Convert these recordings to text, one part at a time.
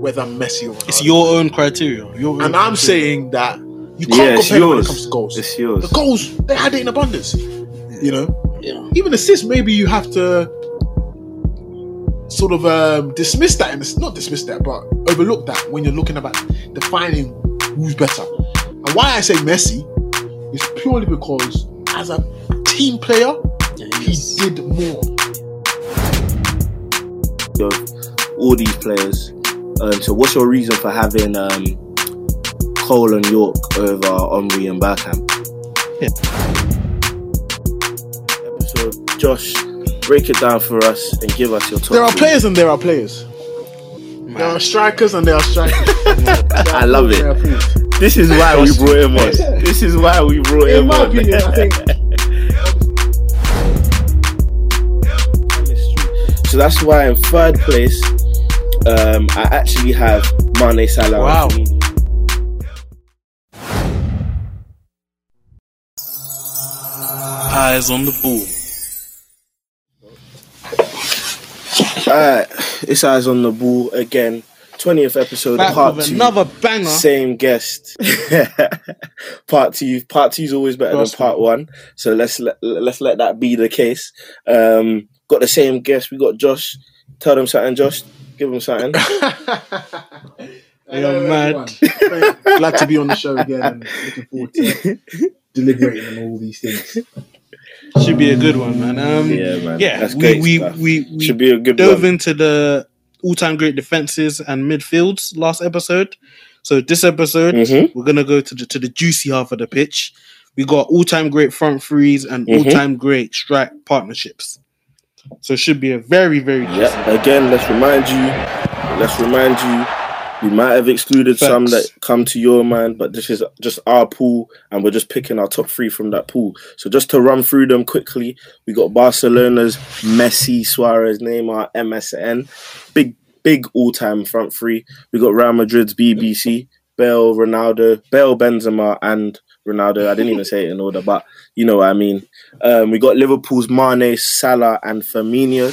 whether Messi or Ronaldo. It's your own criteria. Your own and I'm saying that you can't Yeah, it's compare when it comes to goals. It's yours. The goals they had it in abundance. You know, Yeah. even assists. Maybe you have to sort of um, dismiss that, and not dismiss that, but overlook that when you're looking about defining who's better. And why I say Messi is purely because as a team player, he did more. of all these players. Um, so, what's your reason for having um, Cole and Yorke over Omri and Bergkamp? So, Josh, break it down for us and give us your top. There are three. players and there are players. There are strikers and there are strikers. I love it. This is why we brought him on. This is why we brought him on. In my opinion, I think So that's why in third place, um, I actually have Mane Salah. Wow. Firmino. Eyes on the ball. Alright, it's eyes on the ball again. 20th episode, Back part with two. another banger. Same guest. part two. Part two is always better Trust than part one. So let's let let's let that be the case. Um, got the same guest. We got Josh. Tell them something, Josh. Give them something. You're mad. Glad to be on the show again and looking forward to deliberating on all these things. Should be a good one, man. Um, Yeah, man. Yeah, That's we great we, stuff. we we Should be a good dove one. into the all-time great defenses and midfields last episode. So this episode, Mhm. we're gonna go to the to the juicy half of the pitch. We got all-time great front threes and Mhm. all-time great strike partnerships. So it should be a very very. Yeah. Again, let's remind you. Let's remind you. We might have excluded some that come to your mind, but this is just our pool, and we're just picking our top three from that pool. So just to run through them quickly, we got Barcelona's Messi, Suarez, Neymar, MSN, big big all time front three. We got Real Madrid's BBC, Bale, Ronaldo, Bale, Benzema, and Ronaldo. I didn't even say it in order, but you know what I mean. Um, we got Liverpool's Mane, Salah, and Firmino.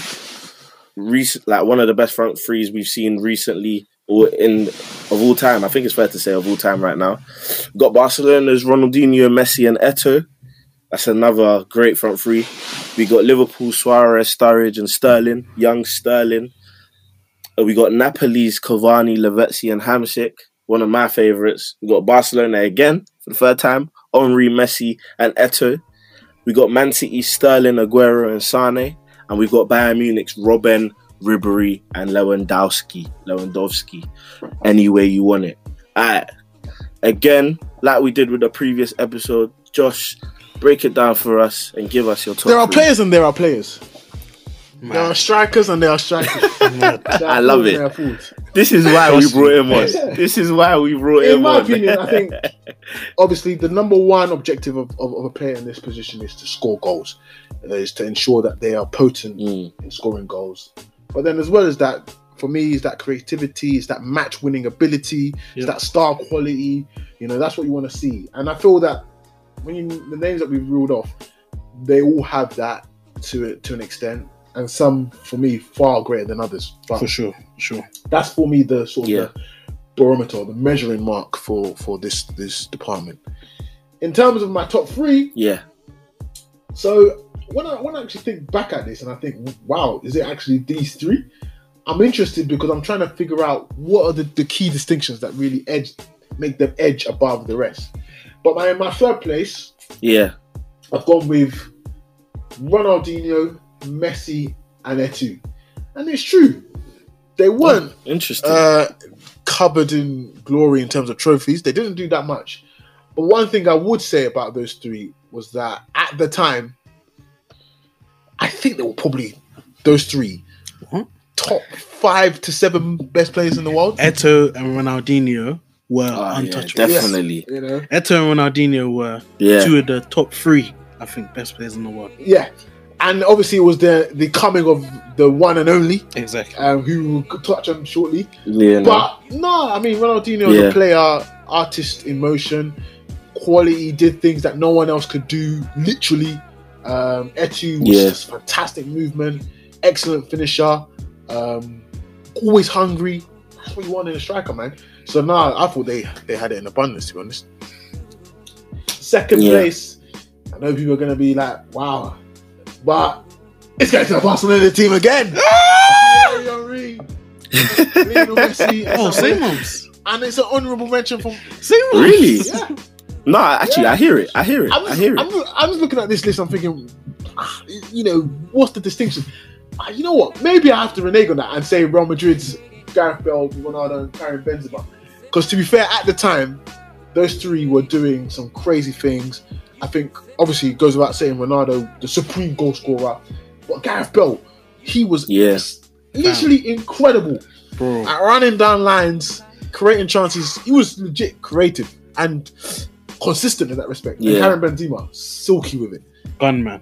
Recent, like one of the best front threes we've seen recently, or in of all time. I think it's fair to say of all time right now. Got Barcelona's Ronaldinho, Messi, and Eto. That's another great front three. We got Liverpool, Suarez, Sturridge, and Sterling. Young Sterling. Uh, We got Napoli's Cavani, Lavezzi, and Hamsik. One of my favourites. We got Barcelona again for the third time. Henry, Messi, and Eto. We got Man City, Sterling, Aguero, and Sane. And we've got Bayern Munich's Robben, Ribery, and Lewandowski. Lewandowski. Any way you want it. Alright. Again, like we did with the previous episode, Josh, break it down for us and give us your top. There are three. players and there are players. There are strikers and there are strikers. I love it. This is why we brought him on. This is why we brought In him my opinion, I think obviously the number one objective of, of, of a player in this position is to score goals, is to ensure that they are potent Mm. in scoring goals. But then, as well as that, for me, is that creativity, is that match winning ability, is that star quality. You know, that's what you want to see. And I feel that when you the names that we've ruled off, they all have that to to an extent, and some for me far greater than others. But for sure, sure. that's for me the sort of Yeah. the barometer, the measuring mark for for this this department. In terms of my top three, Yeah. so when I when I actually think back at this and I think, wow, is it actually these three? I'm interested because I'm trying to figure out what are the, the key distinctions that really edge make them edge above the rest. But my my third place, Yeah. I've gone with Ronaldinho, Messi, and Eto. And it's true. They weren't Interesting. uh, covered in glory in terms of trophies. They didn't do that much. But one thing I would say about those three was that at the time, I think they were probably those three What? top five to seven best players in the world. Eto and Ronaldinho were Ah, yeah, untouchable. definitely. You know, Eto and Ronaldinho were Yeah. two of the top three, I think, best players in the world. yeah. And obviously, it was the the coming of the one and only, Exactly. um, who we'll touch on shortly. Yeah. no. But no, I mean Ronaldinho was Yeah. a player, artist in motion, quality, did things that no one else could do. Literally, um, Eto was Yeah. just fantastic movement, excellent finisher, um, always hungry, That's what you want in a striker, man. So now I thought they they had it in abundance, to be honest. Second Yeah. place, I know people are gonna be like, wow, but it's going to the Barcelona team again. Thierry Henry, Lionel Messi, Oh, and same some- and it's an honourable mention from Same. Really? yeah. No, actually, I hear it. I hear it. I'm I just, hear I'm, it. I'm just looking at this list. I'm thinking, ah, you know, what's the distinction? Ah, you know what? Maybe I have to renege on that and say Real Madrid's Gareth Bale, Ronaldo, and Karim Benzema. Because to be fair, at the time, those three were doing some crazy things. I think obviously it goes without saying Ronaldo, the supreme goal scorer, but Gareth Bale, he was Yeah. literally incredible Bro. at running down lines, creating chances. He was legit creative and consistent in that respect. And Yeah. Karim Benzema, silky with it, Gunman.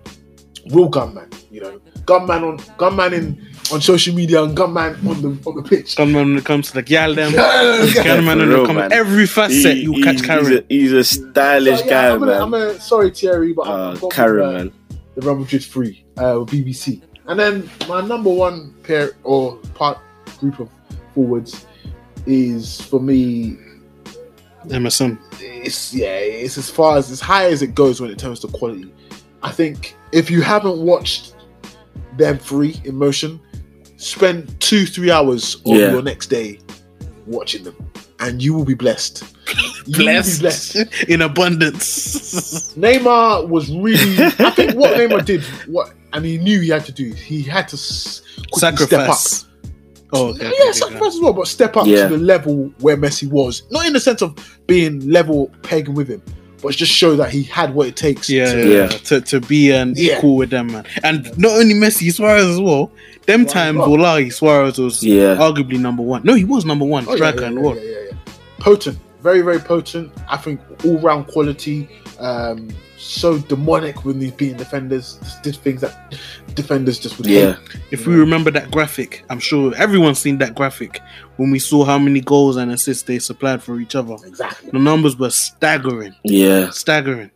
real gunman. You know, gunman on gunman in on social media and gunman on the on the pitch. Gunman when it comes to the gal them. Yeah, Gunman when for it comes man. every facet you He- catch he's, a, he's a stylish So, yeah, guy, I'm gonna, man. I'm gonna, sorry Thierry, but I'm uh, Karen, with, uh, man. the Real Madrid free uh, with BBC. And then my number one pair or part group of forwards is for me MSN. it's yeah, it's as far as as high as it goes when it comes to quality. I think if you haven't watched them three in motion, spend two three hours of Yeah. your next day watching them, and you will be blessed. You will be Blessed. blessed. In abundance. Neymar was really. I think what Neymar did, what and he knew he had to do. He had to s- step up. Sacrifice. Oh, okay. yeah, okay, okay, sacrifice as well, but step up Yeah. to the level where Messi was. Not in the sense of being level pegging with him, but just show that he had what it takes. Yeah, to, yeah, Yeah. yeah. To, to be an Yeah. equal with them, man. And not only Messi, Suarez as well. Them Suarez times, as. Wallahi, Suarez was Yeah. arguably number one. No, he was number one Oh, yeah, striker yeah, in the yeah, world. yeah, yeah, yeah. Potent, very, very potent. I think all round quality. Um, so demonic when he's beating defenders. Just did things that defenders just would Yeah. hate. If we remember that graphic, I'm sure everyone's seen that graphic when we saw how many goals and assists they supplied for each other. Exactly. The numbers were staggering, Yeah. staggering.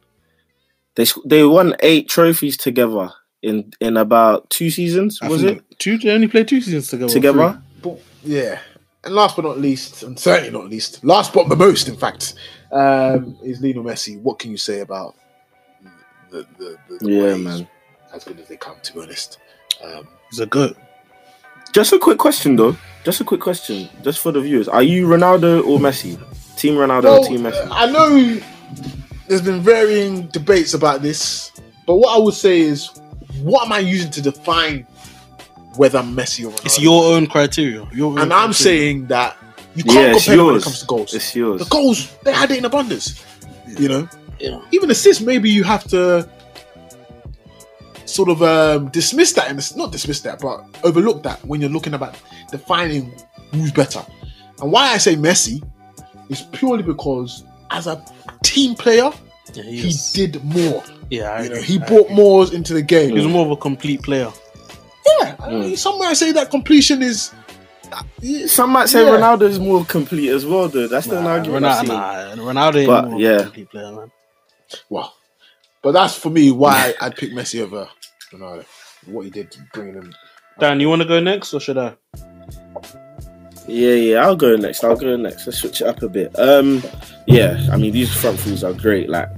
They they won eight trophies together in in about two seasons. I Was it two? They only played two seasons together. together? But yeah. And last but not least, and certainly not least, last but the most, in fact, um, is Lionel Messi. What can you say about the the, the, the Yeah, way he's man. As good as they come, to be honest. Um, He's a goat. Just a quick question though. Just a quick question, just for the viewers. Are you Ronaldo or Messi? Team Ronaldo well, or Team Messi? I know there's been varying debates about this, but what I would say is, what am I using to define whether I'm Messi or Ronaldo? It's your own criteria. Your own and I'm criteria. saying that you can't it's compare them when it comes to goals. It's yours. The goals they had it in abundance. You know, Yeah. even assists. Maybe you have to sort of um, dismiss that and not dismiss that, but overlook that when you're looking about defining who's better. And why I say Messi is purely because as a team player, Yeah, he he did more. Yeah, You know, he I brought agree. more into the game. He was more of a complete player. Yeah, I mean, somewhere I say that completion is. Some might say Yeah. Ronaldo is more complete as well, though. That's the Nah, argument. Ronaldo, seen. nah, Ronaldo ain't But, more yeah. complete player, man. Well, but that's for me why I'd pick Messi over Ronaldo. What he did to bring him. Dan, you want to go next or should I? Yeah, yeah, I'll go next. I'll go next. Let's switch it up a bit. Um, yeah, I mean these front threes are great. Like,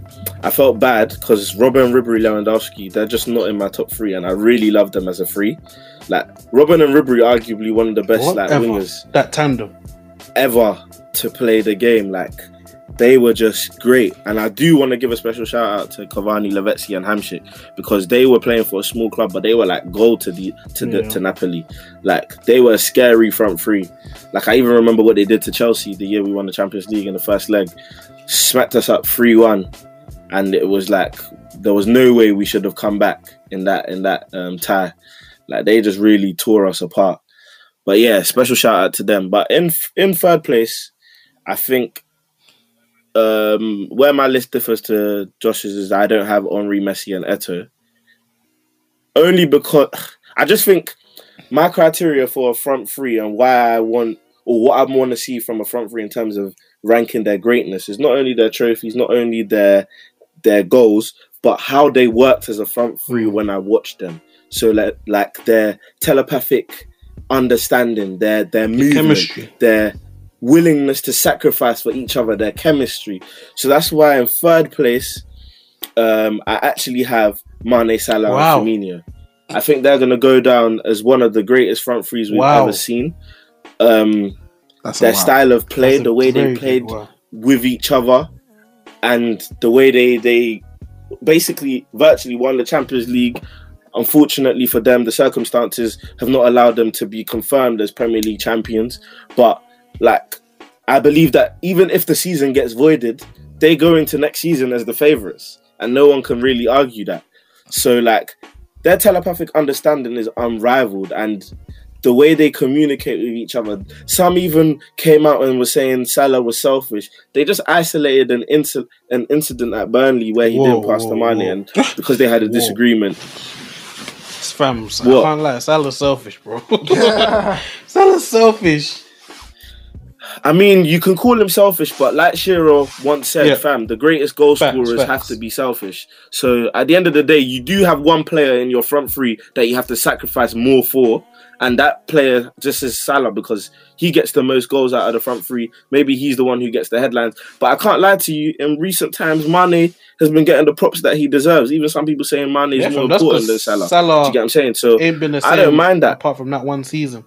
I felt bad because Robben, Ribery, Lewandowski, they're just not in my top three, and I really love them as a three. Like, Robben and Ribery, arguably one of the best like Whatever. wingers That tandem. ever to play the game. Like, they were just great, and I do want to give a special shout out to Cavani, Lavezzi, and Hamsik because they were playing for a small club, but they were like gold to the to the Yeah. to Napoli. Like, they were a scary front three. Like I even remember what they did to Chelsea the year we won the Champions League in the first leg. Smacked us up 3-1 and it was like there was no way we should have come back in that in that um, tie. Like they just really tore us apart. But yeah, special shout out to them. But in in third place, I think um, where my list differs to Josh's is I don't have Henry, Messi, and Eto. Only because I just think my criteria for a front three and why I want or what I want to see from a front three in terms of ranking their greatness is not only their trophies, not only their their goals, but how they worked as a front three when I watched them. So like like their telepathic understanding, their their movement, chemistry. their willingness to sacrifice for each other, their chemistry. So that's why in third place, um, I actually have Mane, Salah, Wow. and Firmino. I think they're going to go down as one of the greatest front threes we've Wow. ever seen. Um, their wow. style of play, That's the way they played with each other, and the way they they basically virtually won the Champions League. Unfortunately for them, the circumstances have not allowed them to be confirmed as Premier League champions. But like, I believe that even if the season gets voided, they go into next season as the favourites, and no one can really argue that. So like, their telepathic understanding is unrivaled, and the way they communicate with each other. Some even came out and were saying Salah was selfish. They just isolated an inci- an incident at Burnley where he Whoa, didn't pass the money, whoa. and because they had a disagreement. Fam, I can't lie. Salah's selfish, bro. Salah's selfish. I mean, you can call him selfish, but like Shiro once said, Yeah. fam, the greatest goal Facts, scorers have to be selfish. So at the end of the day, you do have one player in your front three that you have to sacrifice more for, and that player just is Salah because he gets the most goals out of the front three. Maybe he's the one who gets the headlines. But I can't lie to you. In recent times, Mane has been getting the props that he deserves. Even some people saying Mane is Yeah, more important than Salah. Salah Do you get what I'm saying? So ain't been the same. I don't mind that. apart from that one season.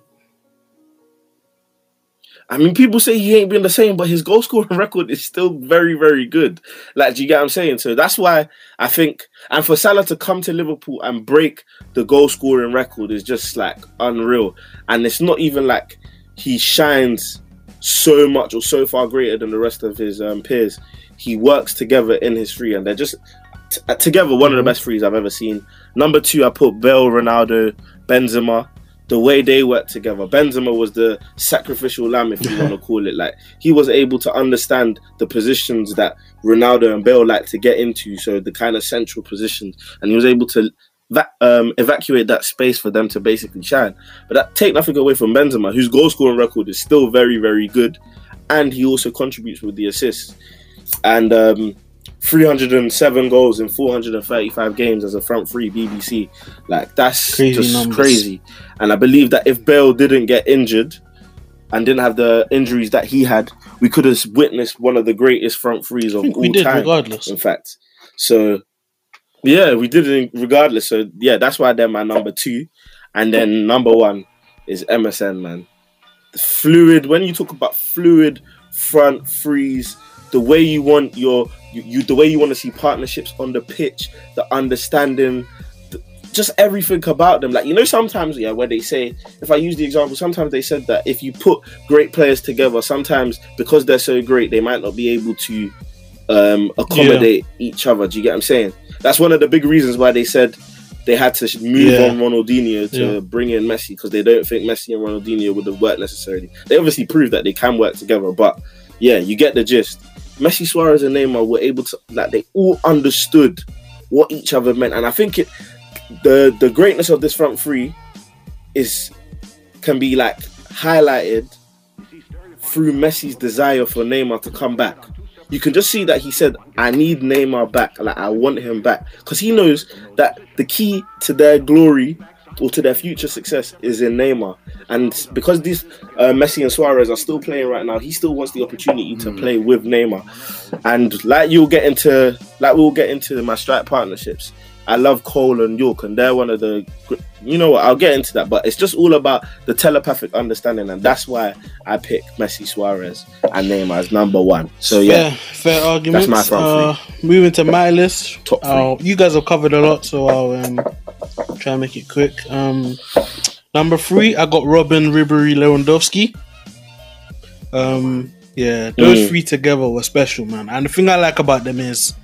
I mean, people say he ain't been the same, but his goal scoring record is still very, very good. Like, do you get what I'm saying? So that's why I think, and for Salah to come to Liverpool and break the goal scoring record is just like unreal. And it's not even like he shines so much or so far greater than the rest of his um, peers. He works together in his three, and they're just t- together one of the best threes I've ever seen. Number two, I put Bale, Ronaldo, Benzema. The way they worked together, Benzema was the sacrificial lamb, if you want to call it. Like he was able to understand the positions that Ronaldo and Bale like to get into, so the kind of central positions, and he was able to va- um, evacuate that space for them to basically shine. But that take nothing away from Benzema, whose goal scoring record is still very, very good, and he also contributes with the assists. And um, 307 goals in 435 games as a front three BBC. Like that's Crazy just numbers. crazy. And I believe that if Bale didn't get injured and didn't have the injuries that he had, we could have witnessed one of the greatest front threes of all we did, time. regardless. In fact, so yeah, we did it regardless. So yeah, that's why they're my number two, and then number one is MSN man. The fluid. When you talk about fluid front threes, the way you want your you, you the way you want to see partnerships on the pitch, the understanding, the, just everything about them. Like you know, sometimes yeah, where they say, if I use the example, sometimes they said that if you put great players together, sometimes because they're so great, they might not be able to um, accommodate each other. Do you get what I'm saying? That's one of the big reasons why they said they had to move Yeah. on Ronaldinho to Yeah. bring in Messi because they don't think Messi and Ronaldinho would have worked necessarily. They obviously proved that they can work together, but yeah, you get the gist. Messi, Suarez, and Neymar were able to like they all understood what each other meant, and I think it the the greatness of this front three is can be like highlighted through Messi's desire for Neymar to come back. You can just see that he said, "I need Neymar back. Like I want him back," because he knows that the key to their glory or to their future success is in Neymar. And because these uh, Messi and Suarez are still playing right now, he still wants the opportunity to play with Neymar. And like you'll get into, like we'll get into my strike partnerships. I love Cole and Yorke, and they're one of the. You know what? I'll get into that, but it's just all about the telepathic understanding, and that's why I pick Messi, Suarez, and Neymar as number one. So yeah, fair, fair arguments. my front uh, moving to my list. Top three. Uh, you guys have covered a lot, so I'll um, try and make it quick. Um, number three, I got Robben Ribery Lewandowski. Um, yeah, those Mm. three together were special, man. And the thing I like about them is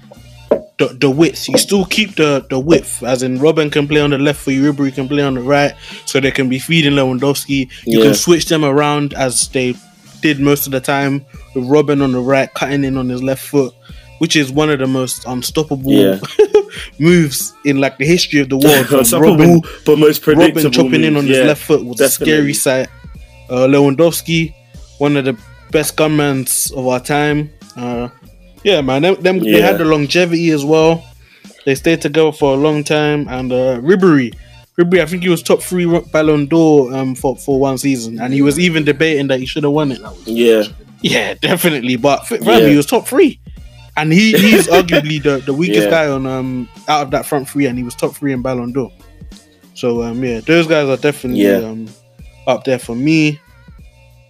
the, the width. You still keep the, the width, as in Robben can play on the left for you, Ribery can play on the right, so they can be feeding Lewandowski. You Yeah. can switch them around as they did most of the time, with Robben on the right, cutting in on his left foot, which is one of the most unstoppable Yeah. moves in like the history of the world. Unstoppable, but most predictable. Robben chopping in moves. on his left foot was a scary sight. Uh, Lewandowski, one of the best gunmans of our time. Uh, yeah, man, them, them they had the longevity as well. They stayed together for a long time, and uh, Ribery, Ribery, I think he was top three Ballon d'Or um, for for one season, and he was even debating that he should have won it. Yeah, Yeah, definitely. But for Yeah. he was top three, and he he's arguably the, the weakest Yeah. guy on um out of that front three, and he was top three in Ballon d'Or. So um yeah, those guys are definitely Yeah. um up there for me.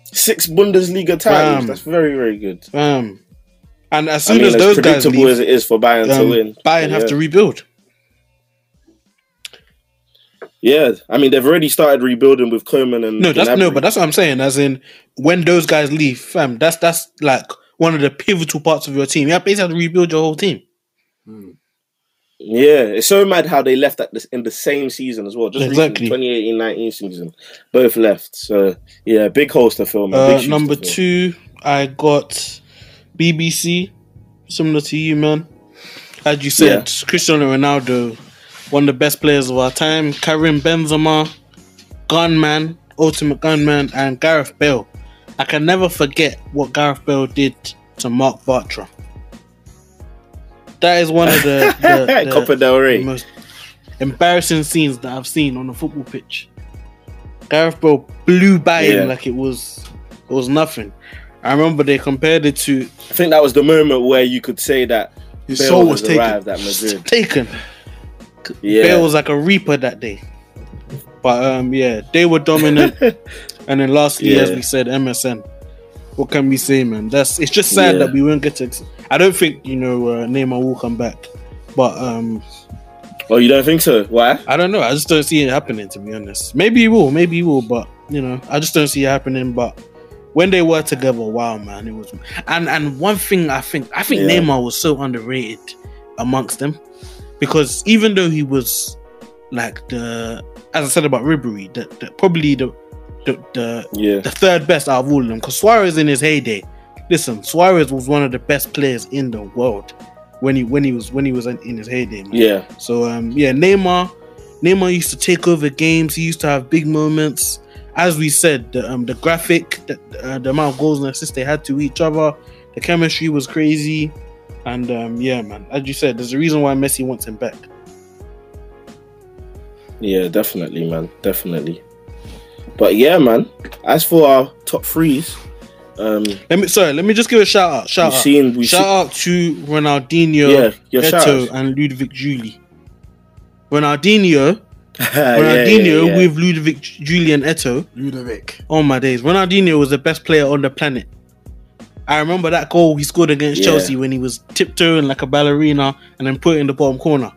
six Bundesliga titles. Bam. That's very very good. Um, and as I soon mean, as as those guys leave, as it is for Bayern to um, win, Bayern have to rebuild. Yeah, I mean they've already started rebuilding with Coman and No, that's no, but that's what I'm saying. As in, when those guys leave, fam, that's that's like one of the pivotal parts of your team. You basically have to rebuild your whole team. Yeah, it's so mad how they left at this in the same season as well. Just Exactly. exactly. 2018-19 season, both left. So yeah, big holes to fill. Uh, number to two, I got BBC, similar to you, man. As you said, Cristiano Ronaldo, one of the best players of our time. Karim Benzema, gunman, ultimate gunman, and Gareth Bale. I can never forget what Gareth Bale did to Marc Bartra. That is one of the, the, the- Copa del the Rey. most embarrassing scenes that I've seen on a football pitch. Gareth Bale blew by Yeah. him like it was it was nothing. I remember they compared it to I think that was the moment where you could say that His Bale soul was taken. arrived at Madrid. taken. Yeah, Bale was like a reaper that day. But um yeah, they were dominant. and then lastly, as we said, MSN. What can we say, man? That's it's just sad Yeah. that we won't get to. I don't think you know uh, Neymar will come back, but um oh, you don't think so? Why? I don't know. I just don't see it happening, to be honest. Maybe he will, maybe he will, but you know, I just don't see it happening. But when they were together, wow, man, it was. And and one thing I think, I think Yeah. Neymar was so underrated amongst them because even though he was like the, as I said about Ribery, that probably the the, the Yeah, the third best out of all of them. Because Suarez in his heyday, listen, Suarez was one of the best players in the world when he when he was when he was in, in his heyday, man. yeah, So um, yeah, Neymar, Neymar used to take over games. He used to have big moments. As we said, the um, the graphic, the, uh, the amount of goals and assists they had to each other, the chemistry was crazy, and um, yeah, man. As you said, there's a reason why Messi wants him back. yeah. Definitely, man. Definitely. But yeah, man. As for our top threes, um, Let me sorry, let me just give a shout out. Shout out. seen shout see, out to Ronaldinho, yeah, your shout Eto, and Ludovic Giuly. Ronaldinho, yeah, Ronaldinho yeah, yeah. with Ludovic Giuly and Eto. Ludovic. Oh my days. Ronaldinho was the best player on the planet. I remember that goal he scored against Yeah. Chelsea when he was tiptoeing like a ballerina and then put it in the bottom corner.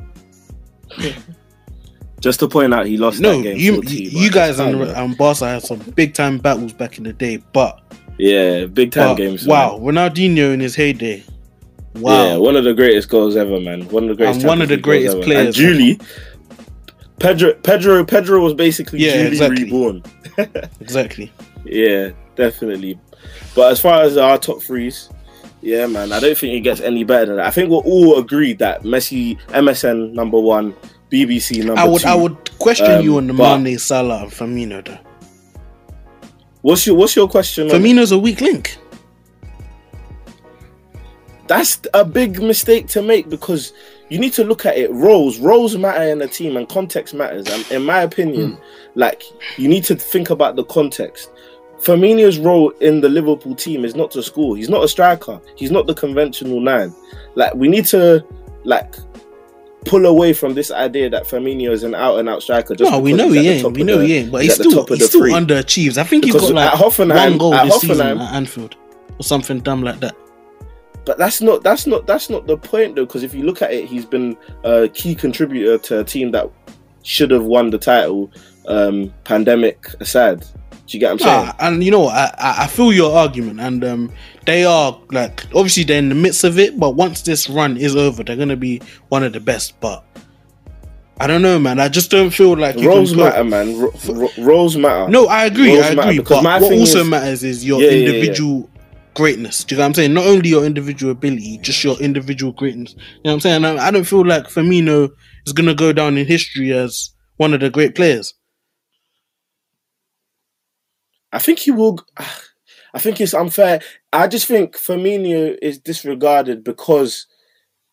Just to point out, he lost No, that game. you you, you guys and, and Barca had some big time battles back in the day, but, yeah, big time but games. man. wow, Ronaldinho in his heyday. Wow. Yeah, one of the greatest goals ever, man. One of the greatest. And one of the Champions League goals greatest ever. And players Giuly, Pedro, Pedro, Pedro was basically Yeah, Giuly exactly. reborn. Exactly. Yeah, definitely. But as far as our top threes, yeah, man, I don't think it gets any better than that. I think we're all agreed that Messi, MSN number one, BBC number I would two. I would question you Um, on the Mane, Salah, and Firmino though. What's your What's your question? on- Firmino's a weak link. That's a big mistake to make because you need to look at it. Roles, roles matter in a team, and context matters. And in my opinion, like you need to think about the context. Firmino's role in the Liverpool team is not to score. He's not a striker. He's not the conventional nine. Like we need to like pull away from this idea that Firmino is an out and out striker. Just No, we know he ain't. We know the- he ain't. But he's he's still he still three. underachieves. I think he's Because got like at Hoffenheim- one goal at this season Hoffenheim- at Anfield or something dumb like that. But that's not that's not that's not the point though. Because if you look at it, he's been a key contributor to a team that should have won the title. Um, pandemic aside, do you get what I'm saying? Ah, and you know, I, I I feel your argument, and um, they are like obviously they're in the midst of it, but once this run is over, they're gonna be one of the best. But I don't know, man. I just don't feel like roles matter, man. Ro- roles matter. No, I agree. Roles I agree. But what also is, matters is your yeah, individual. Yeah, yeah. Greatness, do you know what I'm saying? Not only your individual ability, just your individual greatness. You know what I'm saying? I, I don't feel like Firmino is gonna go down in history as one of the great players. I think he will. I think it's unfair. I just think Firmino is disregarded because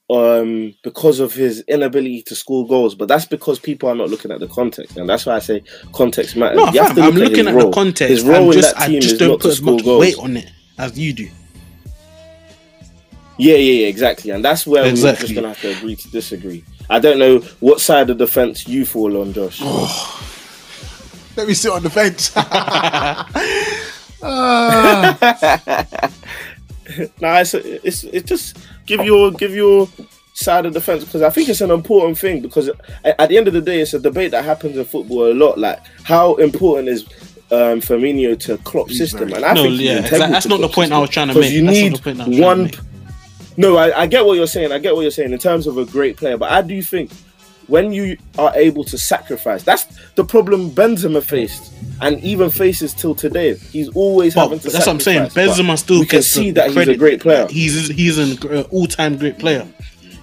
um, because of his inability to score goals, but that's because people are not looking at the context, and that's why I say context matters. No, You have fam, to I'm look looking at role. the context. His role I'm in just, that I team just is don't not put to as much goals. weight on it as you do. Yeah, yeah, yeah, exactly, and that's where we're just gonna have to agree to disagree. I don't know what side of the fence you fall on, Josh. Let me sit on the fence. Ah, Nah, it's, it's it's just give your give your side of the fence because I think it's an important thing because at, at the end of the day, it's a debate that happens in football a lot. Like how important is um, Firmino to Klopp He's system? very- And I No, think yeah, exactly. That's to not the point I was trying to make. You need the point I was trying one. No, I, I get what you're saying. I get what you're saying in terms of a great player, but I do think when you are able to sacrifice, that's the problem Benzema faced, and even faces till today. He's always But having to. that's what I'm saying. Benzema still we can see that he's a great player. He's he's an uh, all-time great player.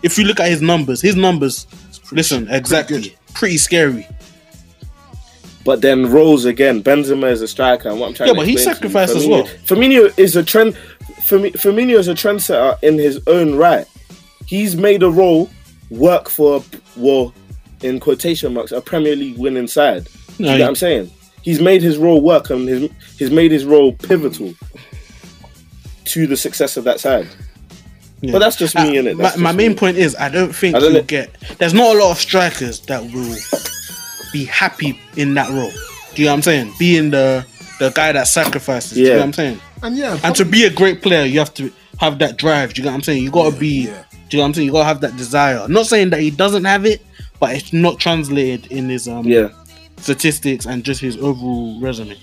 If you look at his numbers, his numbers, listen, exactly, good. pretty scary. But then roles again. Benzema is a striker, and what I'm trying Yeah, to but he explain to you, sacrificed as well. Firmino is a trend. Firmi- Firmino is a trendsetter in his own right. He's made a role work for well, in quotation marks, a Premier League winning side. No, you know he- what I'm saying? He's made his role work, and his, he's made his role pivotal to the success of that side. Yeah. But that's just me, Uh, innit? My, That's my just main me. point is, I don't think I don't you know- get. There's not a lot of strikers that will be happy in that role. Do you know what I'm saying? Being the the guy that sacrifices. Do you know Yeah. what I'm saying? and yeah, And to be a great player, you have to have that drive. Do you know what I'm saying? You gotta be. yeah. Do you know what I'm saying? You gotta have that desire. I'm not saying that he doesn't have it, but it's not translated in his um Yeah. statistics and just his overall resume.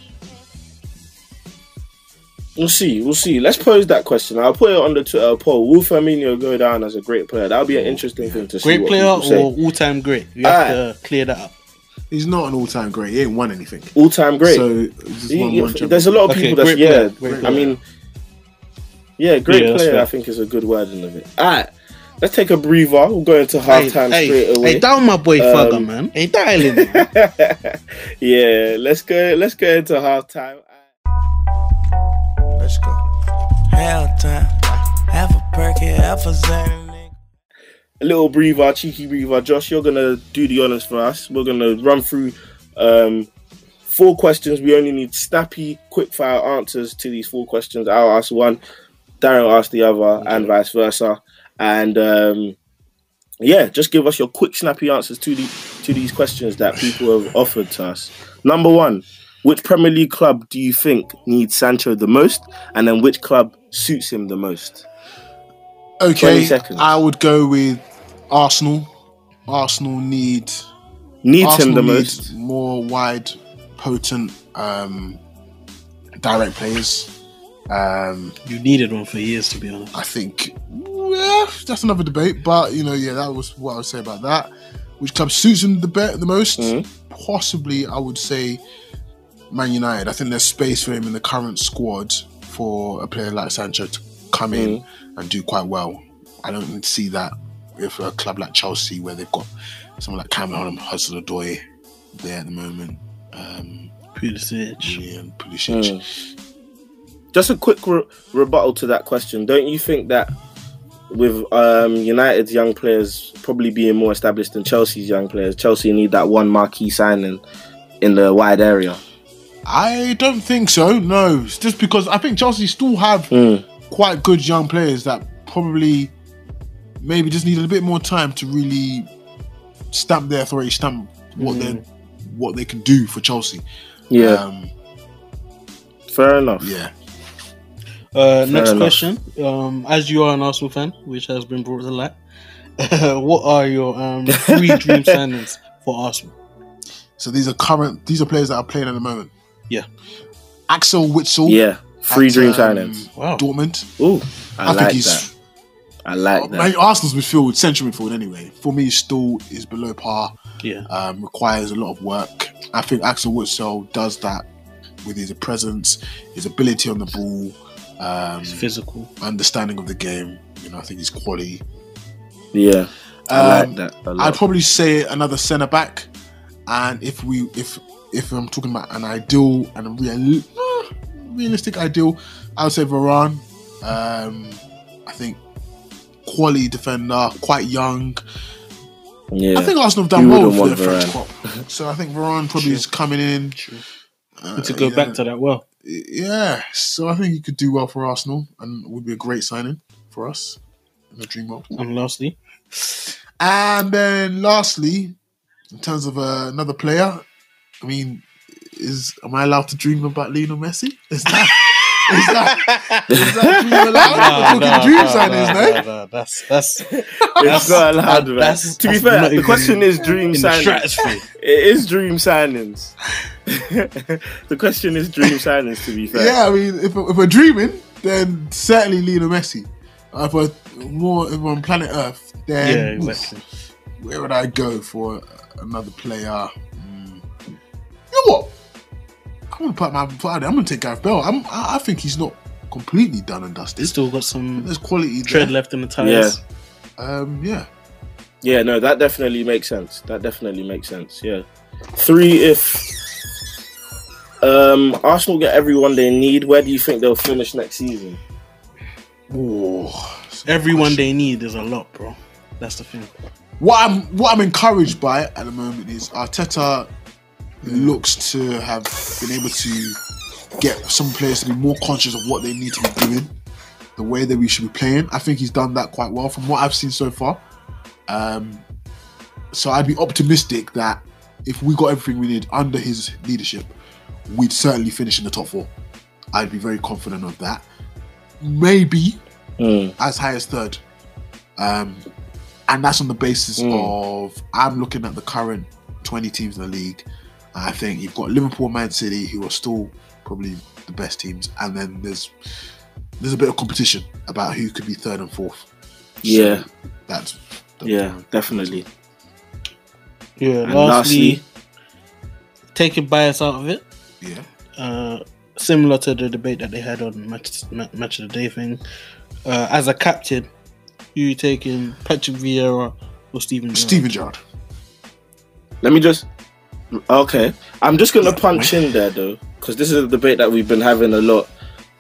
We'll see. We'll see. Let's pose that question. I'll put it on the Twitter poll. Will Firmino go down as a great player? That'll be an interesting thing to see. Great player people or all-time great? You have to clear that up. he's not an all-time great. He ain't won anything. all-time great. So just He- won he- one there's a lot of Okay, people that's great yeah. great I mean, yeah, great Yeah, player. I think is a good word in of it. All right, let's take a breather. We'll go into halftime hey, straight hey, away. hey, down my boy Um, Fugger, man. Hey, dialing. man. yeah, let's go. Let's go into halftime. Let's go. Halftime. Half a perky, half a Xanny. a little breather, cheeky breather. Josh, you're gonna do the honors for us. We're gonna run through um, four questions. We only need snappy, quick fire answers to these four questions. I'll ask one, Darren will ask the other, and vice versa. And um, yeah, just give us your quick, snappy answers to the to these questions that people have offered to us. Number one. Which Premier League club do you think needs Sancho the most, and then which club suits him the most? Okay. I would go with Arsenal. Arsenal need Needs Arsenal him the most. more wide, potent, um, direct players. Um, you needed one for years, to be honest. I think yeah, that's another debate, but you know, yeah, that was what I would say about that. Which club suits him the be- the most? Mhm. Possibly, I would say Man United. I think there's space for him in the current squad for a player like Sancho to come in and do quite well. I don't see that with a club like Chelsea where they've got someone like Cameron Hudson Odoi there at the moment. Um, Pulisic. Julian Pulisic. Mm. Just a quick re- rebuttal to that question. Don't you think that with um, United's young players probably being more established than Chelsea's young players, Chelsea need that one marquee signing in the wide area? I don't think so. No, it's just because I think Chelsea still have Mm. quite good young players that probably maybe just need a bit more time to really stamp their authority, stamp what they what they can do for Chelsea. Yeah, um, fair enough. yeah. Uh, next enough. question. Um, as you are an Arsenal fan, which has been brought to light, what are your um, three dream signings for Arsenal? So these are current. These are players that are playing at the moment. Yeah. Axel Witsel. Yeah, free at, dream um, signings. Wow. Dortmund. Ooh, I, I, think like he's. that. I like Man, that. Arsenal's midfield, central midfield anyway. For me, still is below par. Yeah. um, requires a lot of work. I think Axel Witsel does that with his presence, his ability on the ball, um, It's physical. understanding of the game. You know, I think he's quality. Yeah, I Um, like that a I'd probably say another centre back, and if we if if I'm talking about an ideal and a real uh, realistic ideal, I would say Varane. Um, I think quality defender, quite young. Yeah. I think Arsenal have done Who well wouldn't for their want French crop. So I think Varane probably is coming in. Uh, to go yeah. back to that well. Yeah, so I think he could do well for Arsenal and would be a great signing for us in the dream world. And lastly, And then lastly, in terms of uh, another player, I mean, is am I allowed to dream about Lionel Messi? Is that is that is that dream allowed? We're talking dream signings, no? no, That's that's It's not allowed, man. that's- To be that's fair, the question is dream in the signings. It is dream signings. the question is dream signings. To be fair, Yeah, I mean, if, if we're dreaming, then certainly Lionel Messi. Uh, If we're more if we're on planet Earth, then Yeah, exactly. where would I go for another player? Mm. You know what? I'm gonna put my foot out there. I'm gonna take Gareth Bale. I'm, I I think he's not completely done and dusted. He's still got some There's quality tread there. left in the tires. Um, yeah. yeah, no, that definitely makes sense. That definitely makes sense. Yeah, three if um Arsenal get everyone they need. Where do you think they'll finish next season? Oh, Everyone they need is a lot, bro. That's the thing. What I'm what I'm encouraged by at the moment is Arteta looks to have been able to get some players to be more conscious of what they need to be doing, the way that we should be playing. I think he's done that quite well from what I've seen so far. Um, so I'd be optimistic that if we got everything we need under his leadership, we'd certainly finish in the top four. I'd be very confident of that. Maybe Mm. as high as third. Um, and that's on the basis Mm. of I'm looking at the current 20 teams in the league. And I think you've got Liverpool, Man City, who are still probably the best teams, and then there's there's a bit of competition about who could be third and fourth. So Yeah, that's yeah, definitely. Yeah. And lastly, lastly- taking bias out of it. yeah. Uh, similar to the debate that they had on match, Ma- match of the day thing. Uh, as a captain, you taking Patrick Vieira or Steven? Gerrard? Steven Gerrard. Let me just. Okay, I'm just gonna punch in there though, because this is a debate that we've been having a lot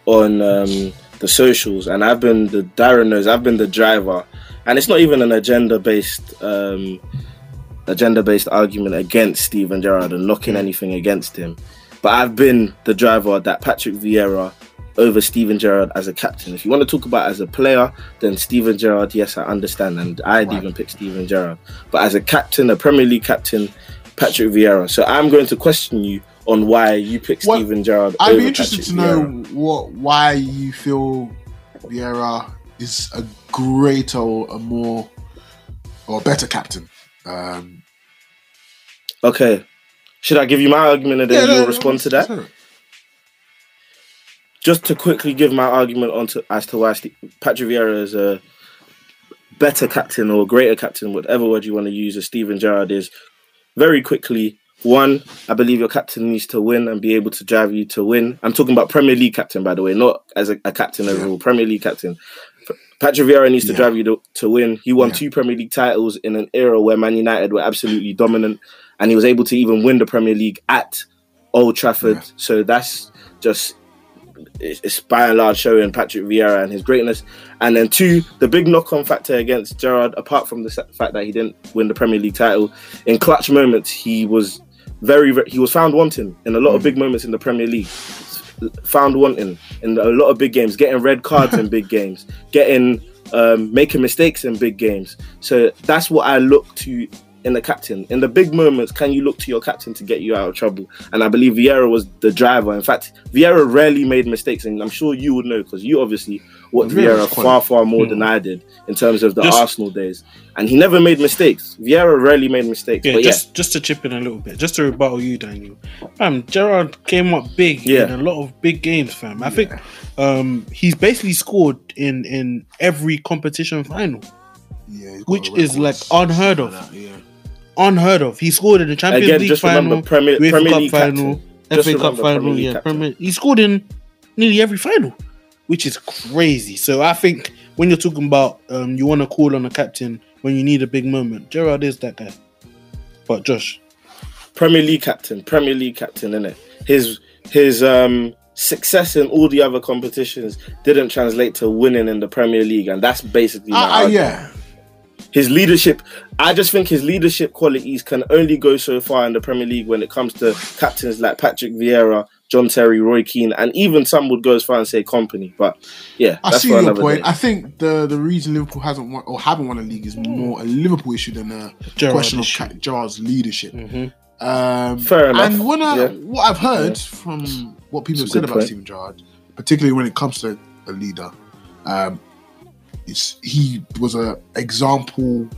on um, the socials, and I've been the Darren knows I've been the driver, and it's not even an agenda based um, agenda based argument against Steven Gerrard and knocking anything against him, but I've been the driver that Patrick Vieira over Steven Gerrard as a captain. If you want to talk about as a player, then Steven Gerrard, yes, I understand, and I'd even pick Steven Gerrard. But as a captain, a Premier League captain, Patrick Vieira. So I'm going to question you on why you picked Well, Steven Gerrard. I'd be interested Patrick to know Vieira. what why you feel Vieira is a greater or a more or a better captain. Um, Okay, should I give you my argument and then you'll respond to that? just to quickly give my argument on to, as to why Patrick Vieira is a better captain or greater captain, whatever word you want to use, as Steven Gerrard is. Very quickly, one, I believe your captain needs to win and be able to drive you to win. I'm talking about Premier League captain, by the way, not as a, a captain overall. Premier League captain. Patrick Vieira needs to Yeah. drive you to, to win. He won Yeah. two Premier League titles in an era where Man United were absolutely dominant, and he was able to even win the Premier League at Old Trafford. Yeah. So that's just it's, by and large showing Patrick Vieira and his greatness. And then two, the big knock-on factor against Gerrard, apart from the fact that he didn't win the Premier League title, in clutch moments he was very, very he was found wanting in a lot of big moments in the Premier League. Found wanting in a lot of big games, getting red cards in big games, getting um, making mistakes in big games. So that's what I look to in the captain. In the big moments, can you look to your captain to get you out of trouble? And I believe Vieira was the driver. In fact, Vieira rarely made mistakes, and I'm sure you would know because you obviously watched Vieira far, far more than I did in terms of the Just- Arsenal days. And he never made mistakes. Vieira rarely made mistakes. Yeah, but just just to chip in a little bit, just to rebuttal you, Daniel. Fam, Gerrard came up big Yeah. in a lot of big games, fam. I think um, he's basically scored in in every competition final, Yeah, Which is, like, records unheard like of. that, yeah. Unheard of. He scored in the Champions Again, League just final, Premier, UEFA Premier Cup League final, captain. Just FA Cup final. Premier yeah, captain. Premier. He scored in nearly every final, which is crazy. So I think when you're talking about um, you want to call on a captain when you need a big moment, Gerrard is that guy. But Josh, Premier League captain, Premier League captain, innit? His his um success in all the other competitions didn't translate to winning in the Premier League, and that's basically my Uh, uh, yeah, his leadership. I just think his leadership qualities can only go so far in the Premier League when it comes to captains like Patrick Vieira, John Terry, Roy Keane, and even some would go as far and say Kompany. But yeah, I that's see your point. day. I think the the reason Liverpool hasn't won or haven't won a league is more a Liverpool issue than a Gerrard question issue. of Ca- Gerrard's leadership. Mhm. Um, Fair enough. And when I, Yeah. what I've heard from what people have It's a said about point. Steven Gerrard, particularly when it comes to a leader, um, it's, he was an example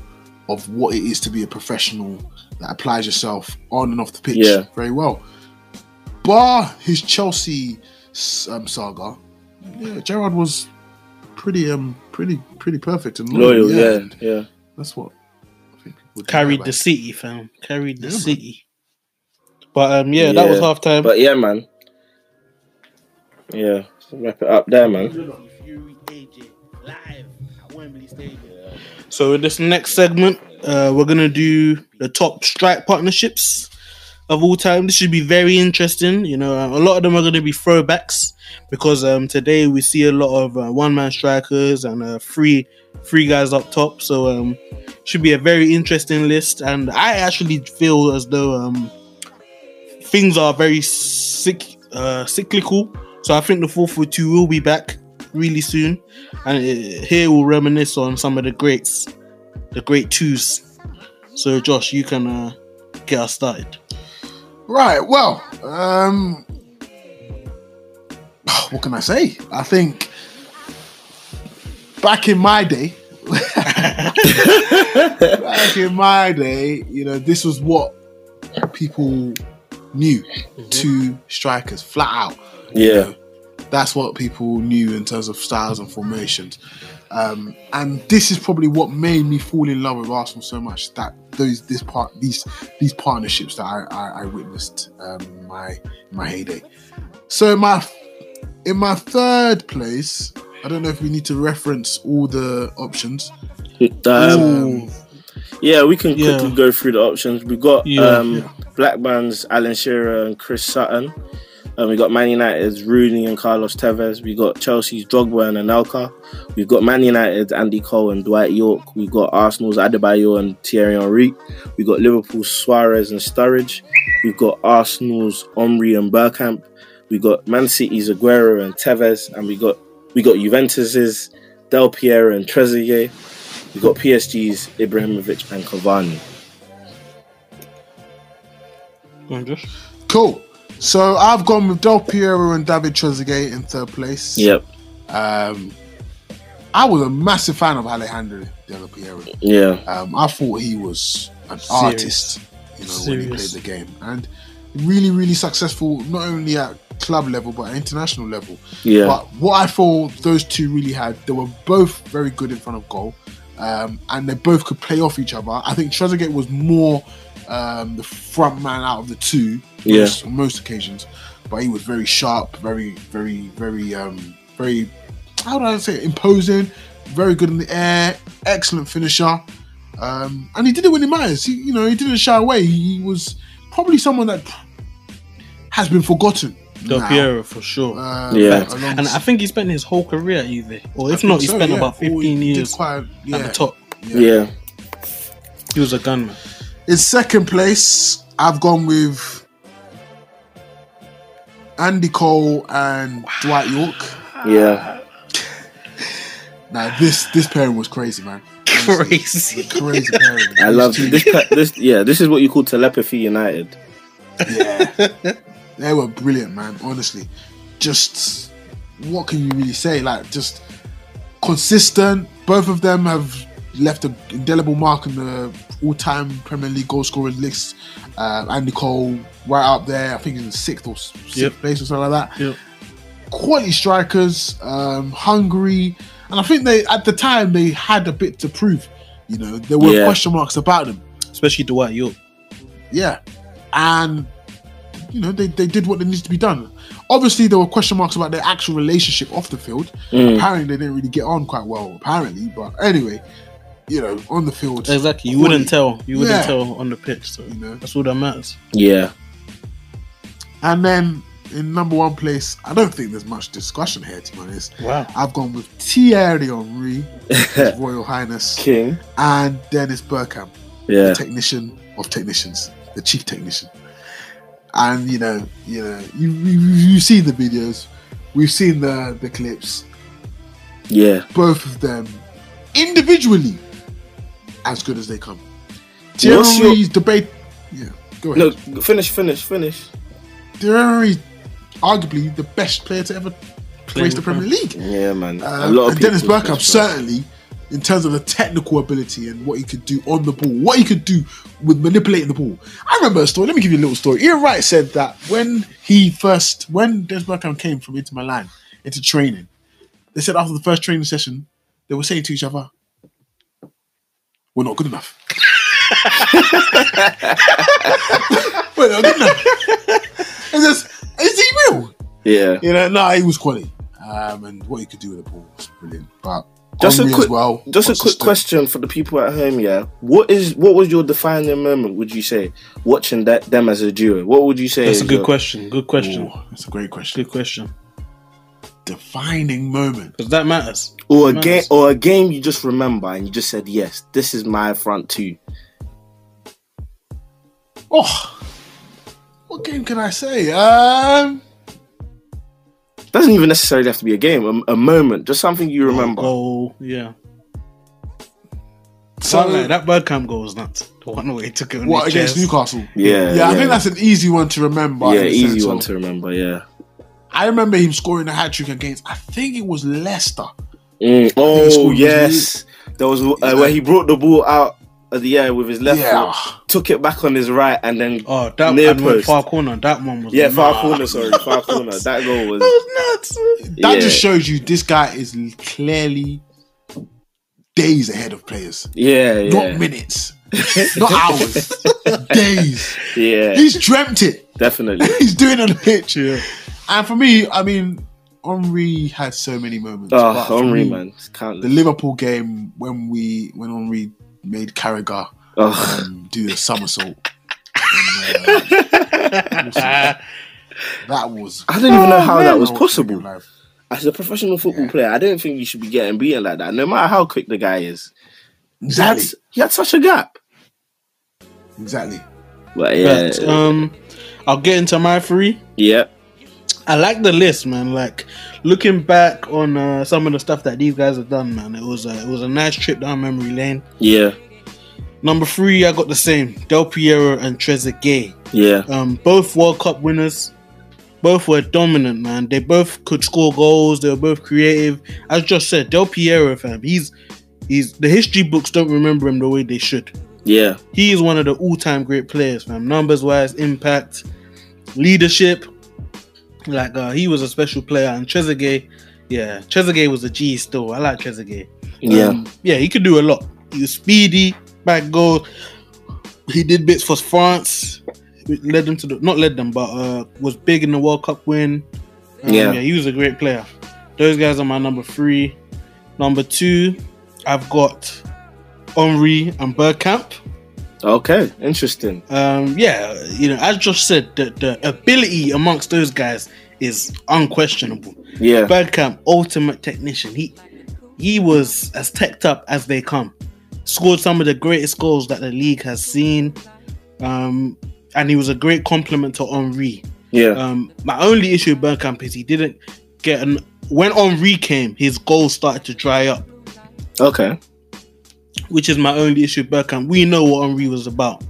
of what it is to be a professional that applies yourself on and off the pitch Yeah. very well. Bar his Chelsea um, saga, yeah, Gerrard was pretty um pretty pretty perfect and loyal. Loyal, yeah, and yeah. that's what I think Carried the city, fam. Carried the Yeah, man. city. But um, yeah, that was Yeah. half time. But yeah, man. Yeah, wrap it up there, man. So in this next segment, uh, we're gonna do the top strike partnerships of all time. This should be very interesting. You know, a lot of them are gonna be throwbacks because um, today we see a lot of uh, one man strikers and uh, three three guys up top. So um, should be a very interesting list. And I actually feel as though um, things are very sick, uh, cyclical. So I think the four four two will be back really soon, and uh, here we'll reminisce on some of the greats, the great twos. So Josh, you can uh, get us started. Right. Well, um, what can I say? I think back in my day, back in my day, you know, this was what people knew: two strikers, flat out. Yeah, That's what people knew in terms of styles and formations. Um, and this is probably what made me fall in love with Arsenal so much. That those this part these these partnerships that I, I, I witnessed um, my my heyday. So my in my third place, I don't know if we need to reference all the options. um, Um, yeah. We can Yeah. quickly go through the options. We got Yeah. um, Yeah. Blackburn's Alan Shearer and Chris Sutton. Um, we got Man United's Rooney and Carlos Tevez. We got Chelsea's Drogba and Anelka. We've got Man United's Andy Cole and Dwight Yorke. We've got Arsenal's Adebayor and Thierry Henry. We've got Liverpool's Suarez and Sturridge. We've got Arsenal's Henry and Bergkamp. We've got Man City's Aguero and Tevez, and we got we got Juventus's Del Piero and Trezeguet. We've got PSG's Ibrahimovic and Cavani. Go on, Josh. cool. So I've gone with Del Piero and David Trezeguet in third place. Yep. Um, I was a massive fan of Alejandro Del Piero. Yeah. Um, I thought he was an Serious. artist, you know, when he played the game, and really, really successful not only at club level but at international level. Yeah. But what I thought those two really had, they were both very good in front of goal, um, and they both could play off each other. I think Trezeguet was more um, the front man out of the two, Yeah. most, on most occasions, but he was very sharp, very, very, very, um, very. How do I say it? Imposing, very good in the air, excellent finisher, um, and he did it when it matters. He, you know, he didn't shy away. He was probably someone that has been forgotten. Del now. Piero for sure. Um, Yeah. and I think he spent his whole career at Juve, or if not, he so, spent yeah. about Or he 15 years quite- yeah, at the top. Yeah. He was a gunman. In second place, I've gone with Andy Cole and Dwight Yorke. Yeah. Now this this pairing was crazy, man. Crazy. Crazy pairing. I love two- this. pa- This yeah. This is what you call telepathy United. Yeah, they were brilliant, man. Honestly, just what can you really say? Like just consistent. Both of them have left an indelible mark in the all-time Premier League goal scorers list. Uh, Andy Cole right up there. I think he's in sixth or sixth Yep. place or something like that. Yep. Quality strikers, um, hungry, and I think they at the time they had a bit to prove. You know, there were Yeah. question marks about them. Especially Dwight Yorke. Yeah. And you know, they, they did what they needed to be done. Obviously there were question marks about their actual relationship off the field. Mm. Apparently they didn't really get on quite well, apparently. But anyway, you know, on the field. Exactly. You wouldn't tell. You wouldn't Yeah. tell on the pitch. So You know. that's all that matters. Yeah. And then in number one place, I don't think there's much discussion here. To be honest, Wow. I've gone with Thierry Henry, His Royal Highness, King. and Dennis Bergkamp, Yeah. the technician of technicians, the chief technician. And you know, you know, you, you you've seen the videos, we've seen the the clips. Yeah. Both of them individually as good as they come. What's your- debate. Yeah, go ahead. No, finish, finish, finish. Thierry, arguably the best player to ever grace the the Premier League. Yeah, man. Uh, a lot of and Dennis people- Bergkamp certainly, in terms of the technical ability and what he could do on the ball, what he could do with manipulating the ball. I remember a story. Let me give you a little story. Ian Wright said that when he first, when Dennis Bergkamp came from Inter Milan into training, they said after the first training session, they were saying to each other, "We're not good enough." We're not good enough. And this, is he real? Yeah. You know, no, he was quality. Um, and what he could do with the ball was brilliant. But Just a quick, as well. just a quick question for the people at home. Yeah, what is what was your defining moment? Would you say watching that them as a duo? What would you say? That's a good your- question. Good question. Ooh, that's a great question. Good question. Defining moment. Because that matters. Or a game, or a game you just remember and you just said, "Yes, this is my front two. Oh, what game can I say? Um, Doesn't even necessarily have to be a game. A, a moment, just something you remember. Goal. Yeah. so So, like, that Bergkamp goal was nuts. The one where he took it what against chest. Newcastle? Yeah, Yeah, I think that's an easy one to remember. yeah, easy one of- to remember. Yeah. I remember him scoring a hat trick against. I think it was Leicester. Mm, Oh yes, there was uh, Yeah. where he brought the ball out of the air with his left Yeah. foot, took it back on his right, and then Oh, that Near went post. far corner. That one was yeah, far nuts. corner. Sorry, far corner. That goal was That was nuts. That Yeah. just shows you this guy is clearly days ahead of players. yeah, yeah, Not minutes, not hours, days. yeah, He's dreamt it. definitely. He's doing it on the pitch. And for me, I mean, Henry had so many moments. Oh, but for me, man, The. Liverpool game when we when Henry made Carragher Oh, um, do the somersault. And, uh, that was. I don't even know how that was possible. As a professional football player, I don't think you should be getting beaten like that, no matter how quick the guy is. Exactly. That's he had such a gap. Exactly. But yeah, But, um, I'll get into my three. yeah, I like the list, man. Like looking back on uh, some of the stuff that these guys have done, man. It was a, it was a nice trip down memory lane. yeah, Number three, I got the same Del Piero and Trezeguet. yeah, Um, both World Cup winners. Both were dominant, man. They both could score goals. They were both creative. As just said, Del Piero, fam. He's he's the history books don't remember him the way they should. yeah, He is one of the all-time great players, fam. Numbers wise, impact, leadership. Like uh, he was a special player, and Trezeguet, yeah, Trezeguet was a G still. I like Trezeguet. yeah, Um, yeah, he could do a lot. He was speedy, back goal. He did bits for France. Led them to the not led them, but uh, was big in the World Cup win. Um, Yeah. yeah, he was a great player. Those guys are my number three. Number two, I've got Henry and Bergkamp. Okay, interesting. Um, yeah, you know, as Josh said, the, the ability amongst those guys is unquestionable. Yeah, Bergkamp, ultimate technician. He he was as teched up as they come. Scored some of the greatest goals that the league has seen. Um, and he was a great compliment to Henry. yeah, Um, my only issue with Bergkamp is he didn't get an when Henry came, his goals started to dry up, okay, which is my only issue with Bergkamp. We know what Henry was about.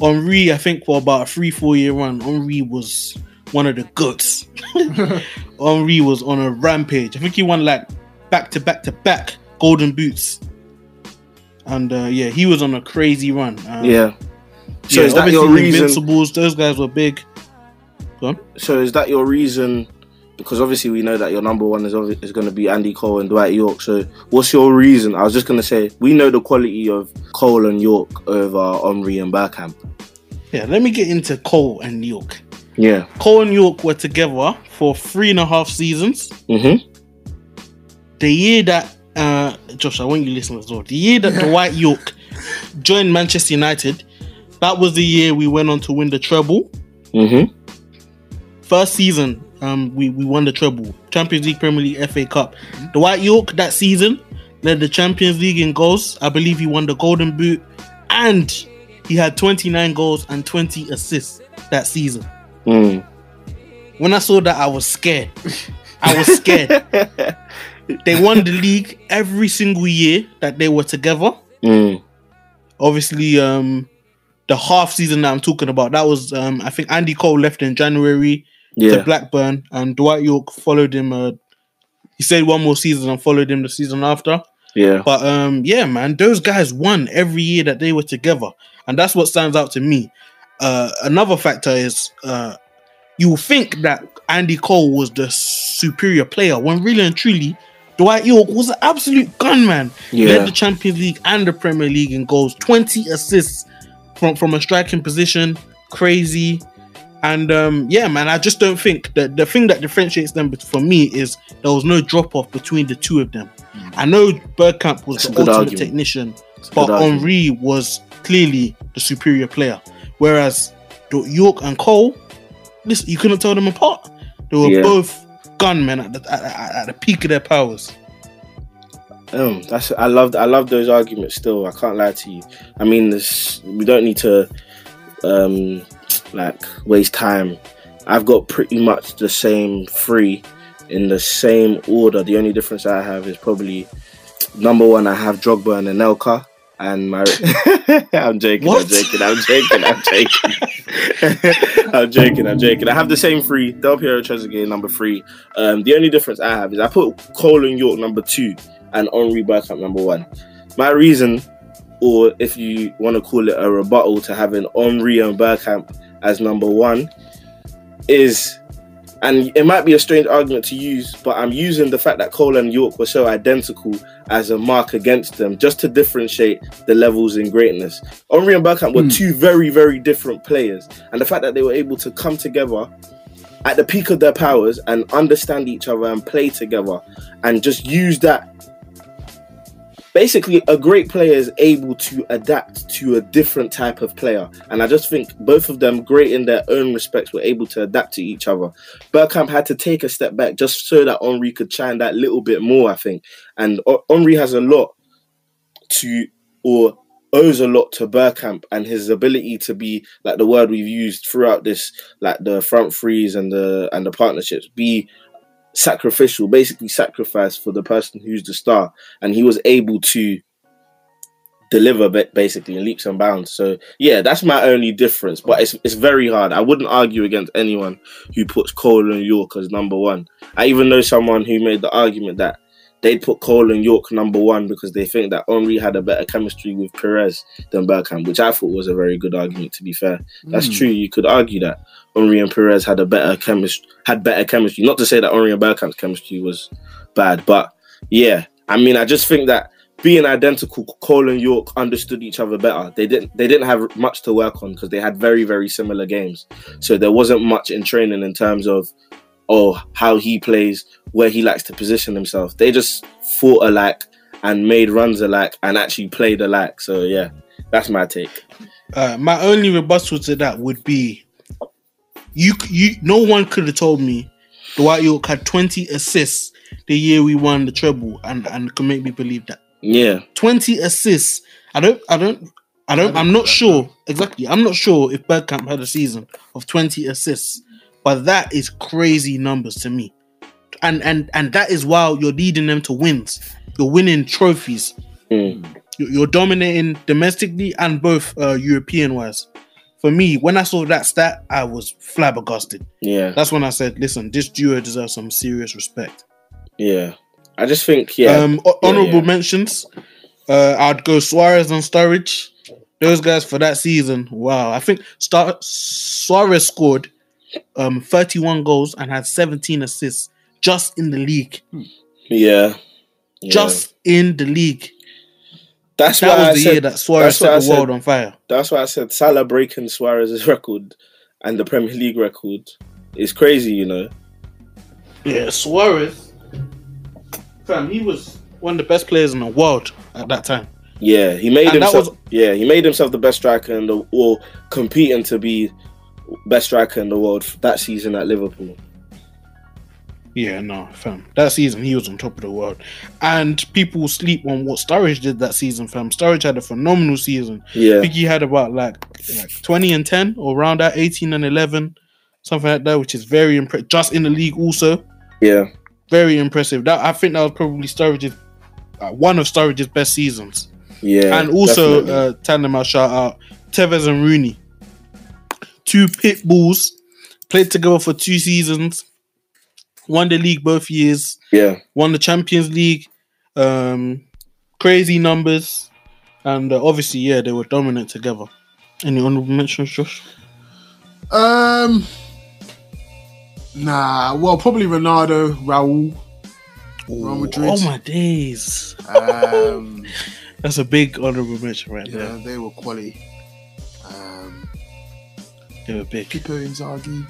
Henry, I think for about a three, four year run, Henry was one of the goods. Henry was on a rampage. I think he won like back to back to back golden boots. And uh, yeah, he was on a crazy run. Um, yeah. So yeah, is that your reason? Invincibles, those guys were big. Go on. So is that your reason? Because obviously we know that your number one is is going to be Andy Cole and Dwight Yorke. So what's your reason? I was just going to say we know the quality of Cole and Yorke over Henry and Bergkamp. Yeah, let me get into Cole and Yorke. Yeah. Cole and Yorke were together for three and a half seasons. Mm-hmm. The year that uh, Josh, I want you to listen as well. The year that Dwight Yorke joined Manchester United, that was the year we went on to win the treble. Mm-hmm. first season, um, we, we won the treble, Champions League, Premier League, FA Cup. Dwight Yorke that season led the Champions League in goals. I believe he won the Golden Boot, and he had 29 goals and 20 assists that season. Mm. When I saw that, I was scared. I was scared. they won the league every single year that they were together. Mm. Obviously, um, the half season that I'm talking about, that was um, I think Andy Cole left in January to Blackburn, and Dwight Yorke followed him. Uh, he stayed one more season and followed him the season after. Yeah. But um, yeah, man, those guys won every year that they were together, and that's what stands out to me. Uh, another factor is uh, you think that Andy Cole was the superior player when really and truly Dwight Yorke was an absolute gunman. He Yeah. led the Champions League and the Premier League in goals, 20 assists from from a striking position, crazy. And um, yeah, man, I just don't think that the thing that differentiates them for me is there was no drop off between the two of them. I know Bergkamp was That's a the ultimate argument. technician, a but. Henry was clearly the superior player. Whereas Yorke and Cole, listen, you couldn't tell them apart. They were Yeah. both gunmen at the, at, at- at the peak of their powers. Um, that's I love I love those arguments. Still, I can't lie to you. I mean, this we don't need to um like waste time. I've got pretty much the same three in the same order. The only difference I have is probably number one. I have Drogba and Anelka. And my, I'm joking, I'm joking, I'm joking, I'm joking, I'm joking, I'm joking. I have the same three: Del Piero, Trezeguet, number three. Um, the only difference I have is I put Cole and Yorke number two and Henry Bergkamp number one. My reason, or if you want to call it a rebuttal to having Henry and Bergkamp as number one, is, and it might be a strange argument to use, but I'm using the fact that Cole and Yorke were so identical as a mark against them, just to differentiate the levels in greatness. Henry and Bergkamp were Hmm. two very, very different players, and the fact that they were able to come together at the peak of their powers and understand each other and play together and just use that basically a great player is able to adapt to a different type of player. And i just think both of them great in their own respects were able to adapt to each other. Bergkamp had to take a step back just so that henry could shine that little bit more i think. And henry has a lot to or owes a lot to Bergkamp and his ability to be like the word we've used throughout this like the front threes and the and the partnerships be sacrificial basically sacrifice for the person who's the star. And he was able to deliver ba- basically in leaps and bounds. So yeah that's my only difference. But it's, it's very hard. I wouldn't argue against anyone who puts cole and yorke as number one. I even know someone who made the argument that they'd put cole and yorke number one because they think that henry had a better chemistry with pires than Bergkamp, which i thought was a very good argument to be fair that's Hmm. true you could argue that henry and pires had a better chemistry had better chemistry not to say that henry and Bergkamp's chemistry was bad but yeah i mean i just think that being identical, Cole and Yorke understood each other better. They didn't. They didn't have much to work on because they had very, very similar games. So there wasn't much in training in terms of, oh, how he plays, where he likes to position himself. They just fought alike and made runs alike and actually played alike. So yeah, that's my take. Uh, my only rebuttal to that would be you you no one could have told me Dwight Yorke had 20 assists the year we won the treble and and could make me believe that. Yeah, 20 assists. I don't I don't I don't I'm not sure exactly. I'm not sure if Bergkamp had a season of 20 assists, but that is crazy numbers to me. And and and that is while you're leading them to wins. You're winning trophies. Mm. You're dominating domestically and both uh, European wise. For me, when I saw that stat, I was flabbergasted. yeah, That's when I said, "Listen, this duo deserves some serious respect." yeah. I just think yeah, Um, Yeah, honorable yeah. mentions. Uh, I'd go Suarez and Sturridge. Those guys for that season. Wow, I think Star- Suarez scored um 31 goals and had 17 assists just in the league. yeah, yeah. Just in the league. that's That why I the said, year that Suarez that's why I set the said- world on fire. That's why I said Salah breaking Suarez's record and the Premier League record is crazy. You know. Yeah, Suarez. Fam, he was one of the best players in the world at that time. Yeah, he made And himself. was- yeah, he made himself the best striker in the or competing to be best striker in the world that season at Liverpool. Yeah, no, fam. That season he was on top of the world, and people sleep on what Sturridge did that season, fam. Sturridge had a phenomenal season. I Yeah, think he had about like like twenty and ten or around that, eighteen and eleven, something like that, which is very impressive. Just in the league, also yeah, very impressive. That I think that was probably Sturridge's uh, one of Sturridge's best seasons. yeah. and also definitely. uh, tandem I shout out Tevez and Rooney, two pit bulls, played together for two seasons, won the league both years, yeah. won the Champions League, um, crazy numbers, and uh, obviously yeah they were dominant together. Any honorable mentions, Josh? Um, nah. Well, probably Ronaldo, Raul, Real Madrid. Oh my days, Um, that's a big honorable mention right yeah, there. they were quality. They were big. Pippo Inzaghi,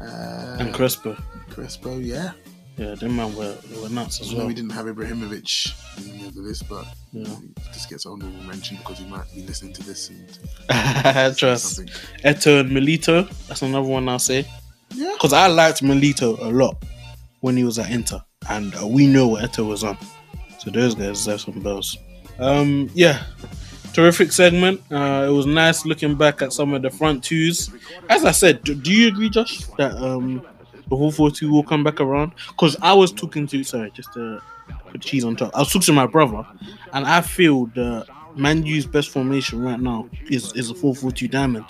uh, And Crespo, Crespo. Yeah, yeah, them man were, they were nuts as well. we didn't have Ibrahimovic in the list, but Yeah. this gets honorable mention because he might be listening to this and Trust. Eto and Milito. That's another one I'll say. Yeah. Because I liked Milito a lot when he was at Inter. And we know what Eto was on. So those guys deserve some bells. Um, yeah. Terrific segment. Uh, it was nice looking back at some of the front twos. As I said, do, do you agree, Josh, that um, the whole 4 2 will come back around? Because I was talking to, sorry, just to put cheese on top. I was talking to my brother, and I feel the Man U's best formation right now is, is a 4 4 2 diamond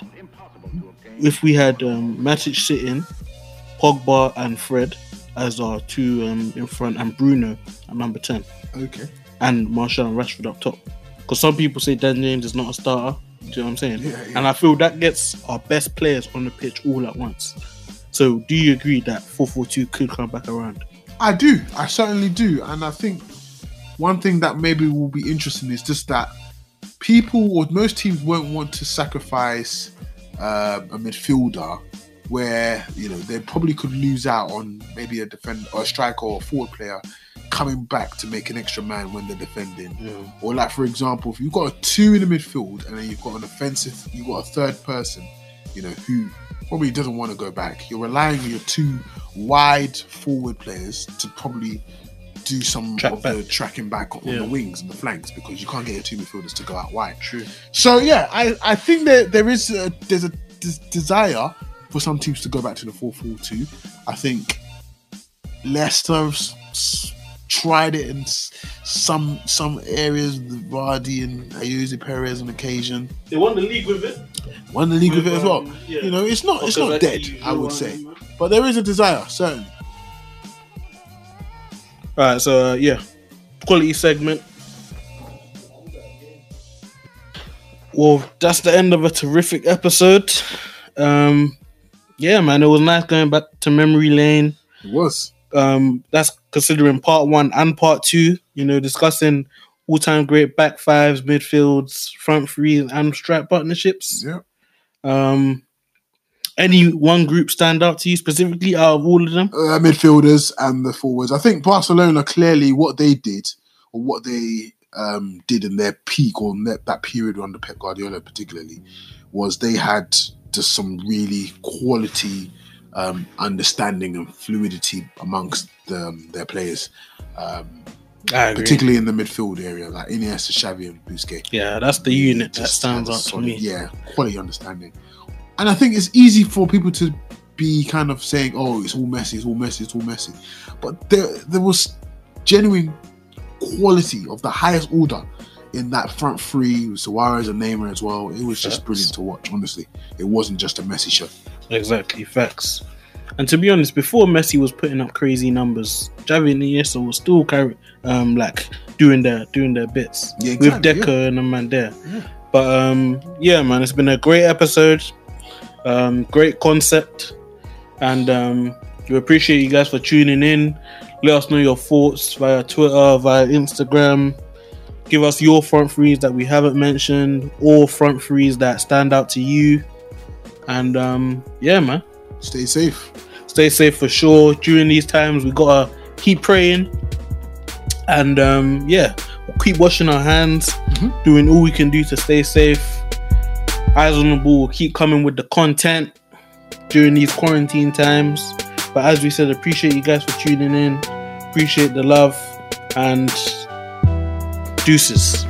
if we had um, Matic sitting, Pogba and Fred as our two um, in front, and Bruno at number 10, Okay. and Martial and Rashford up top. Because some people say Dan James is not a starter. Do you know what I'm saying? Yeah, yeah. And I feel that gets our best players on the pitch all at once. So, do you agree that 4 4 2 could come back around? I do. I certainly do. And I think one thing that maybe will be interesting is just that people or most teams won't want to sacrifice uh, a midfielder where you know they probably could lose out on maybe a defender or a striker or a forward player coming back to make an extra man when they're defending. Or like for example, if you've got a two in the midfield and then you've got an offensive, you've got a third person, you know, who probably doesn't want to go back. You're relying on your two wide forward players to probably do some Track of the tracking back on Yeah. the wings and the flanks because you can't get your two midfielders to go out wide. True. So yeah, I, I think that there is a, there's a des- desire for some teams to go back to the 4-4-2. I think Leicester have s- s- tried it in some some areas with Vardy and Ayoze Perez on occasion. They won the league with it. Won the league with, it as well. um, yeah. You know, it's not it's not dead, I would say, but there is a desire certainly. All right, so uh, yeah, quality segment. Well, that's the end of a terrific episode. Um, yeah, man, it was nice going back to memory lane. It was. Um, that's considering part one and part two. You know, discussing all-time great back fives, midfields, front threes, and strike partnerships. Yeah. Um, any one group stand out to you specifically out of all of them? uh, midfielders and the forwards. I think Barcelona clearly what they did or what they um, did in their peak or that period under Pep Guardiola particularly was they had just some really quality um, understanding and fluidity amongst um, their players, um, particularly in the midfield area like Iniesta, Xavi, and Busquets Yeah, that's the unit that just stands out to me. Yeah, quality understanding. And I think it's easy for people to be kind of saying, "Oh, it's all Messi, it's all Messi, it's all Messi," but there there was genuine quality of the highest order in that front three with Suarez and Neymar as well. It was just brilliant to watch. Honestly, it wasn't just a Messi show. Exactly, facts. And to be honest, before Messi was putting up crazy numbers, and Iniesta was still carry, um, like doing their doing their bits Yeah, with exactly, Deco and the man there. Yeah. But um, yeah, man, it's been a great episode, um, great concept, and um, we appreciate you guys for tuning in. Let us know your thoughts via Twitter, via Instagram. Give us your front threes that we haven't mentioned, or front threes that stand out to you. And um, yeah, man Stay safe. stay safe for sure during these times we gotta keep praying and um yeah we'll keep washing our hands Mhm. doing all we can do to stay safe Eyes on the ball will keep coming with the content during these quarantine times. But as we said, appreciate you guys for tuning in. Appreciate the love and deuces.